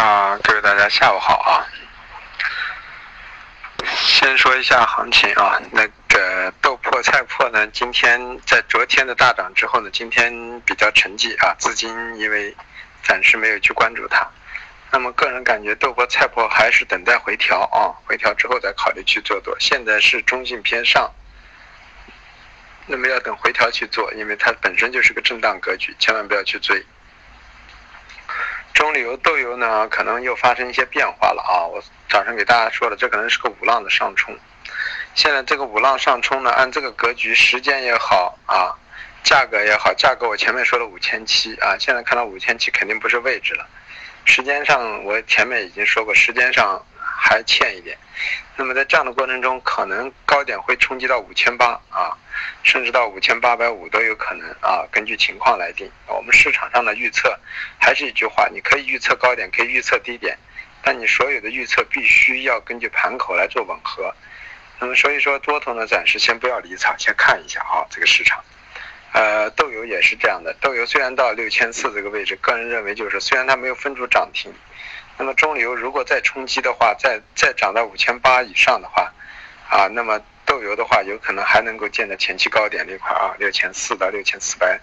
啊，各位大家下午好啊。先说一下行情啊，那个豆粕、菜粕呢，今天在昨天的大涨之后呢，今天比较沉寂啊，资金因为暂时没有去关注它。那么个人感觉豆粕、菜粕还是等待回调啊，回调之后再考虑去做多。现在是中性偏上，那么要等回调去做，因为它本身就是个震荡格局，千万不要去追。中旅游、豆油呢，可能又发生一些变化了啊！我早上给大家说了，这可能是个五浪的上冲。现在这个五浪上冲呢，按这个格局，时间也好啊，价格也好，价格我前面说了五千七啊，现在看到五千七肯定不是位置了。时间上我前面已经说过，时间上。还欠一点，那么在这样的过程中，可能高点会冲击到五千八啊，甚至到五千八百五都有可能啊，根据情况来定。我们市场上的预测还是一句话，你可以预测高点，可以预测低点，但你所有的预测必须要根据盘口来做吻合。那么所以说多头呢，暂时先不要离场，先看一下啊这个市场。呃，豆油也是这样的，豆油虽然到六千四这个位置，个人认为就是虽然它没有分出涨停。那么中油如果再冲击的话，再再涨到五千八以上的话，啊，那么豆油的话有可能还能够见到前期高点那块啊，六千四到六千四百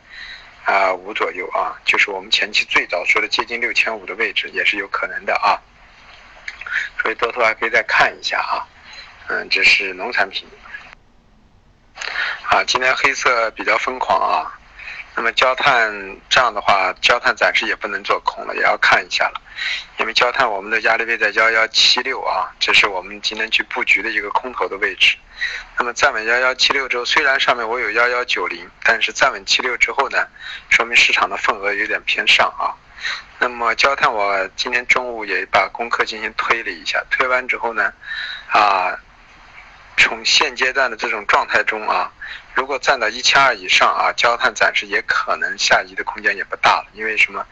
啊五左右啊，就是我们前期最早说的接近六千五的位置也是有可能的啊。所以多头还可以再看一下啊，嗯，这是农产品啊，今天黑色比较疯狂啊。那么焦炭这样的话，焦炭暂时也不能做空了，也要看一下了，因为焦炭我们的压力位在幺幺七六啊，这是我们今天去布局的一个空头的位置。那么站稳幺幺七六之后，虽然上面我有幺幺九零，但是站稳七六之后呢，说明市场的份额有点偏上啊。那么焦炭我今天中午也把功课进行推了一下，推完之后呢，啊。从现阶段的这种状态中啊，如果站到一千二以上啊，焦炭暂时也可能下移的空间也不大了。因为什么？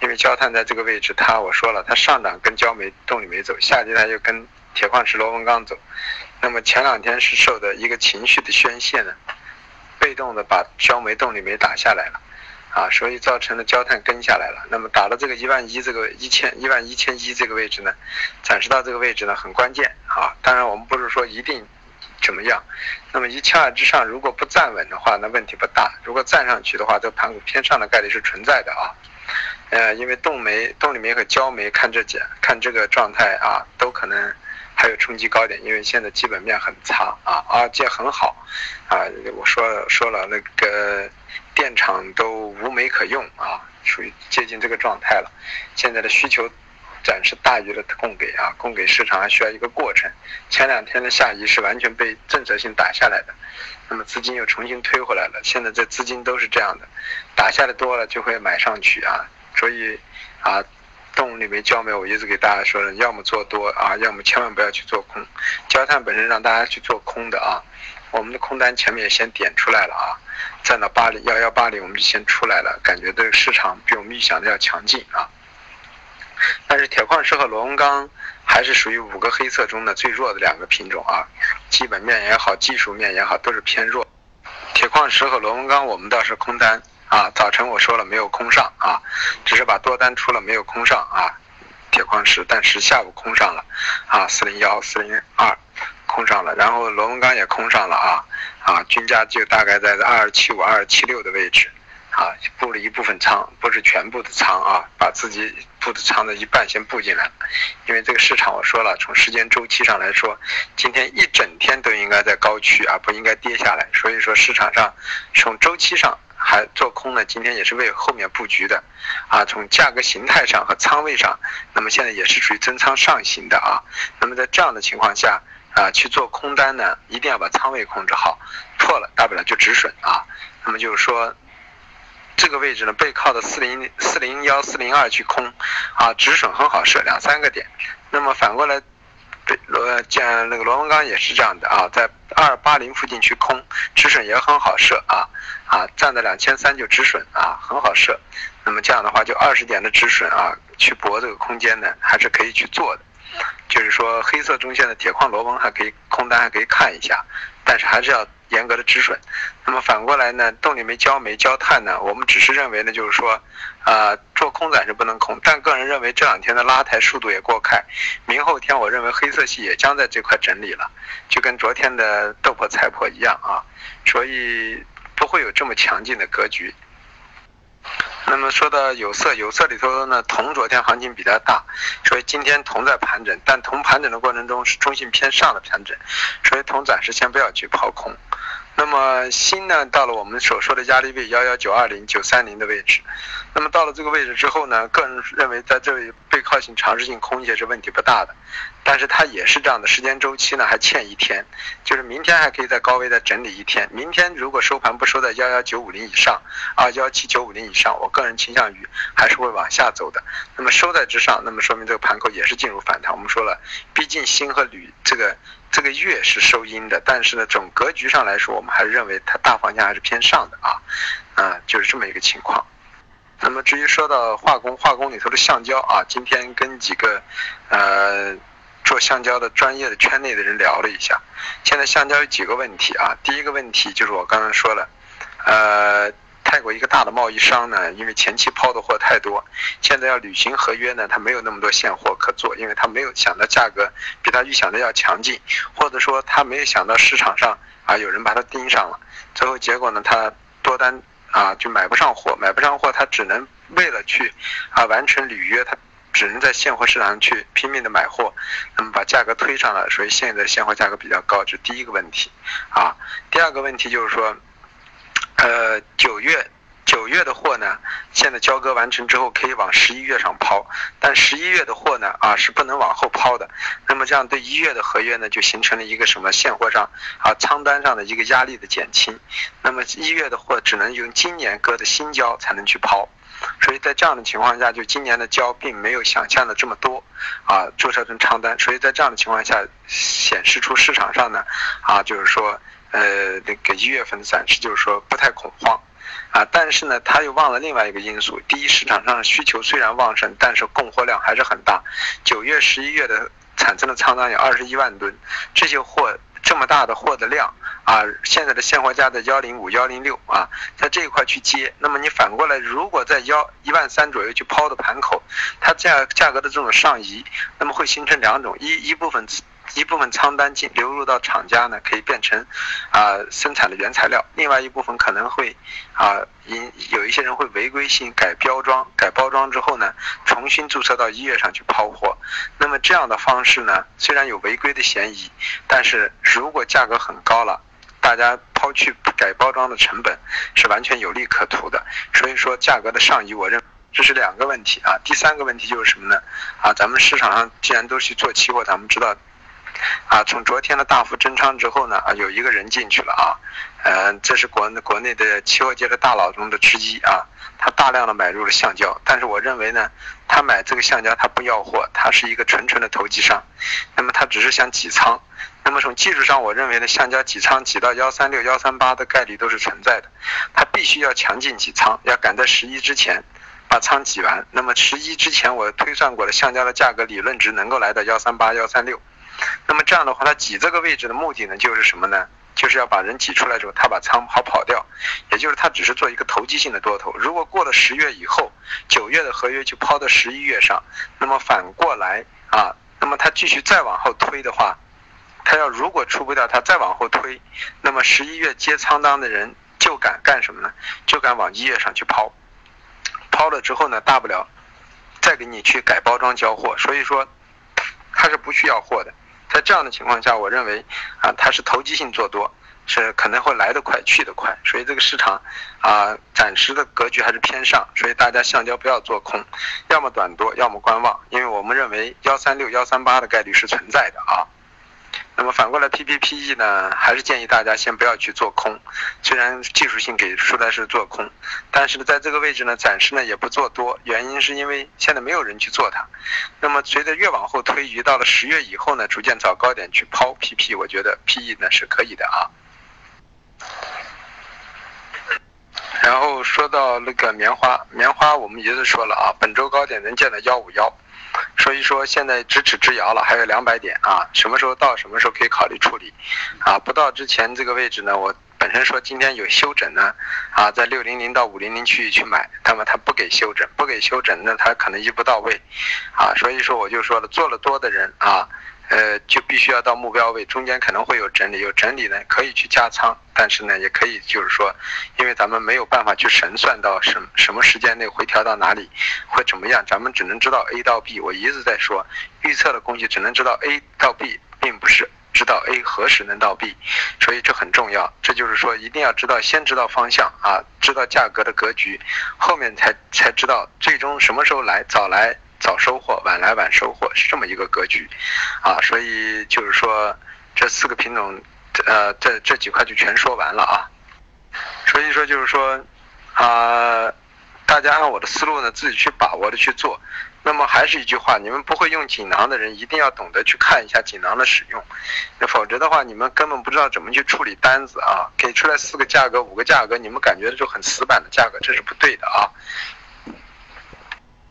因为焦炭在这个位置，它我说了，它上涨跟焦煤、动力煤走，下跌它又跟铁矿石、螺纹钢走。那么前两天是受的一个情绪的宣泄呢，被动的把焦煤、动力煤打下来了，啊，所以造成了焦炭跟下来了。那么打到这个一万一这个一千一万一千一这个位置呢，暂时到这个位置呢很关键啊。当然我们不是说一定。怎么样？那么一千二之上，如果不站稳的话，那问题不大；如果站上去的话，这盘股偏上的概率是存在的啊。呃，因为动煤、动力煤和焦煤看这几看这个状态啊，都可能还有冲击高点，因为现在基本面很差啊，而且很好啊。我说说了，那个电厂都无煤可用啊，属于接近这个状态了。现在的需求。暂时大于了供给啊，供给市场还需要一个过程。前两天的下移是完全被政策性打下来的，那么资金又重新推回来了。现在这资金都是这样的，打下的多了就会买上去啊。所以啊，动力煤、焦煤，我一直给大家说的，要么做多啊，要么千万不要去做空。焦炭本身让大家去做空的啊，我们的空单前面也先点出来了啊，站到八零幺幺八零，我们就先出来了，感觉这个市场比我们预想的要强劲啊。但是铁矿石和螺纹钢还是属于五个黑色中的最弱的两个品种啊，基本面也好，技术面也好，都是偏弱。铁矿石和螺纹钢我们倒是空单啊，早晨我说了没有空上啊，只是把多单出了没有空上啊。铁矿石，但是下午空上了啊，四零幺、四零二空上了，然后螺纹钢也空上了啊啊，均价就大概在二二七五、二二七六的位置。啊，布了一部分仓，不是全部的仓啊，把自己布的仓的一半先布进来，因为这个市场我说了，从时间周期上来说，今天一整天都应该在高区啊，不应该跌下来，所以说市场上从周期上还做空呢，今天也是为后面布局的，啊，从价格形态上和仓位上，那么现在也是属于增仓上行的啊，那么在这样的情况下啊，去做空单呢，一定要把仓位控制好，破了大不了就止损啊，那么就是说。这个位置呢，背靠的四零四零幺四零二去空，啊，止损很好设两三个点。那么反过来，螺建那个螺纹钢也是这样的啊，在二八零附近去空，止损也很好设啊啊，站在两千三就止损啊，很好设。那么这样的话，就二十点的止损啊，去搏这个空间呢，还是可以去做的。就是说，黑色中线的铁矿螺纹还可以空单还可以看一下，但是还是要。严格的止损，那么反过来呢？动力煤、焦煤、焦炭呢？我们只是认为呢，就是说，呃，做空。空暂时不能空，但个人认为这两天的拉抬速度也过快，明后天我认为黑色系也将在这块整理了，就跟昨天的豆粕菜粕一样啊，所以不会有这么强劲的格局。那么说到有色，有色里头呢，铜昨天行情比较大，所以今天铜在盘整，但铜盘整的过程中是中性偏上的盘整，所以铜暂时先不要去抛空。那么锌呢，到了我们所说的压力位幺幺九二零九三零的位置，那么到了这个位置之后呢，个人认为在这里背靠性尝试性空一些是问题不大的。但是它也是这样的时间周期呢，还欠一天，就是明天还可以在高位再整理一天。明天如果收盘不收在幺幺九五零以上，啊幺七九五零以上，我个人倾向于还是会往下走的。那么收在之上，那么说明这个盘口也是进入反弹。我们说了，毕竟锌和铝这个这个月是收阴的，但是呢，总格局上来说，我们还是认为它大方向还是偏上的啊，啊，就是这么一个情况。那么至于说到化工，化工里头的橡胶啊，今天跟几个呃。做橡胶的专业的圈内的人聊了一下，现在橡胶有几个问题啊？第一个问题就是我刚刚说了，呃，泰国一个大的贸易商呢，因为前期抛的货太多，现在要履行合约呢，他没有那么多现货可做，因为他没有想到价格比他预想的要强劲，或者说他没有想到市场上啊有人把他盯上了，最后结果呢，他多单啊就买不上货，买不上货，他只能为了去啊完成履约，他。只能在现货市场上去拼命的买货，那么把价格推上了，所以现在现货价格比较高，这是第一个问题啊。第二个问题就是说，呃，九月九月的货呢，现在交割完成之后可以往十一月上抛，但十一月的货呢啊是不能往后抛的。那么这样对一月的合约呢就形成了一个什么现货上啊仓单上的一个压力的减轻。那么一月的货只能用今年割的新胶才能去抛。所以在这样的情况下，就今年的胶并没有想象的这么多，啊，注册成仓单。所以在这样的情况下，显示出市场上呢，啊，就是说，呃，那个一月份的暂时就是说不太恐慌，啊，但是呢，他又忘了另外一个因素。第一，市场上的需求虽然旺盛，但是供货量还是很大。九月、十一月的产生的仓单有二十一万吨，这些货。这么大的货的量啊，现在的现货价在幺零五、幺零六啊，在这一块去接，那么你反过来，如果在幺一万三左右去抛的盘口，它价价格的这种上移，那么会形成两种，一一部分。一部分仓单进流入到厂家呢，可以变成啊生产的原材料；另外一部分可能会啊因有一些人会违规性改标装、改包装之后呢，重新注册到一月上去抛货。那么这样的方式呢，虽然有违规的嫌疑，但是如果价格很高了，大家抛去改包装的成本是完全有利可图的。所以说价格的上移，我认这是两个问题啊。第三个问题就是什么呢？啊，咱们市场上既然都去做期货，咱们知道。啊，从昨天的大幅增仓之后呢，啊，有一个人进去了啊，嗯，这是国国内的期货界的大佬中的之一啊，他大量的买入了橡胶，但是我认为呢，他买这个橡胶他不要货，他是一个纯纯的投机商，那么他只是想挤仓，那么从技术上我认为呢，橡胶挤仓挤到幺三六幺三八的概率都是存在的，他必须要强劲挤仓，要赶在十一之前把仓挤完，那么十一之前我推算过的橡胶的价格理论值能够来到幺三八幺三六。那么这样的话，他挤这个位置的目的呢，就是什么呢？就是要把人挤出来之后，他把仓好跑掉，也就是他只是做一个投机性的多头。如果过了十月以后，九月的合约就抛到十一月上，那么反过来啊，那么他继续再往后推的话，他要如果出不掉，他再往后推，那么十一月接仓单的人就敢干什么呢？就敢往一月上去抛，抛了之后呢，大不了再给你去改包装交货。所以说，他是不需要货的。在这样的情况下，我认为啊，它是投机性做多，是可能会来得快去得快，所以这个市场啊，暂时的格局还是偏上，所以大家橡胶不要做空，要么短多，要么观望，因为我们认为幺三六幺三八的概率是存在的啊。那么反过来，P P P E 呢，还是建议大家先不要去做空。虽然技术性给出来是做空，但是呢，在这个位置呢，暂时呢也不做多。原因是因为现在没有人去做它。那么随着越往后推移，到了十月以后呢，逐渐找高点去抛 P P，我觉得 P E 呢是可以的啊。然后说到那个棉花，棉花我们也是说了啊，本周高点能见到幺五幺。所以说现在咫尺之遥了，还有两百点啊，什么时候到，什么时候可以考虑处理，啊，不到之前这个位置呢，我本身说今天有休整呢，啊，在六零零到五零零区域去买，那么他不给休整，不给休整，那他可能一步到位，啊，所以说我就说了，做了多的人啊。呃，就必须要到目标位，中间可能会有整理，有整理呢，可以去加仓，但是呢，也可以就是说，因为咱们没有办法去神算到什什么时间内回调到哪里，会怎么样，咱们只能知道 A 到 B。我一直在说，预测的东西只能知道 A 到 B，并不是知道 A 何时能到 B，所以这很重要。这就是说，一定要知道，先知道方向啊，知道价格的格局，后面才才知道最终什么时候来，早来。早收获，晚来晚收获是这么一个格局，啊，所以就是说这四个品种，呃，这这几块就全说完了啊。所以说就是说，啊，大家按我的思路呢，自己去把握的去做。那么还是一句话，你们不会用锦囊的人，一定要懂得去看一下锦囊的使用，那否则的话，你们根本不知道怎么去处理单子啊。给出来四个价格、五个价格，你们感觉就很死板的价格，这是不对的啊。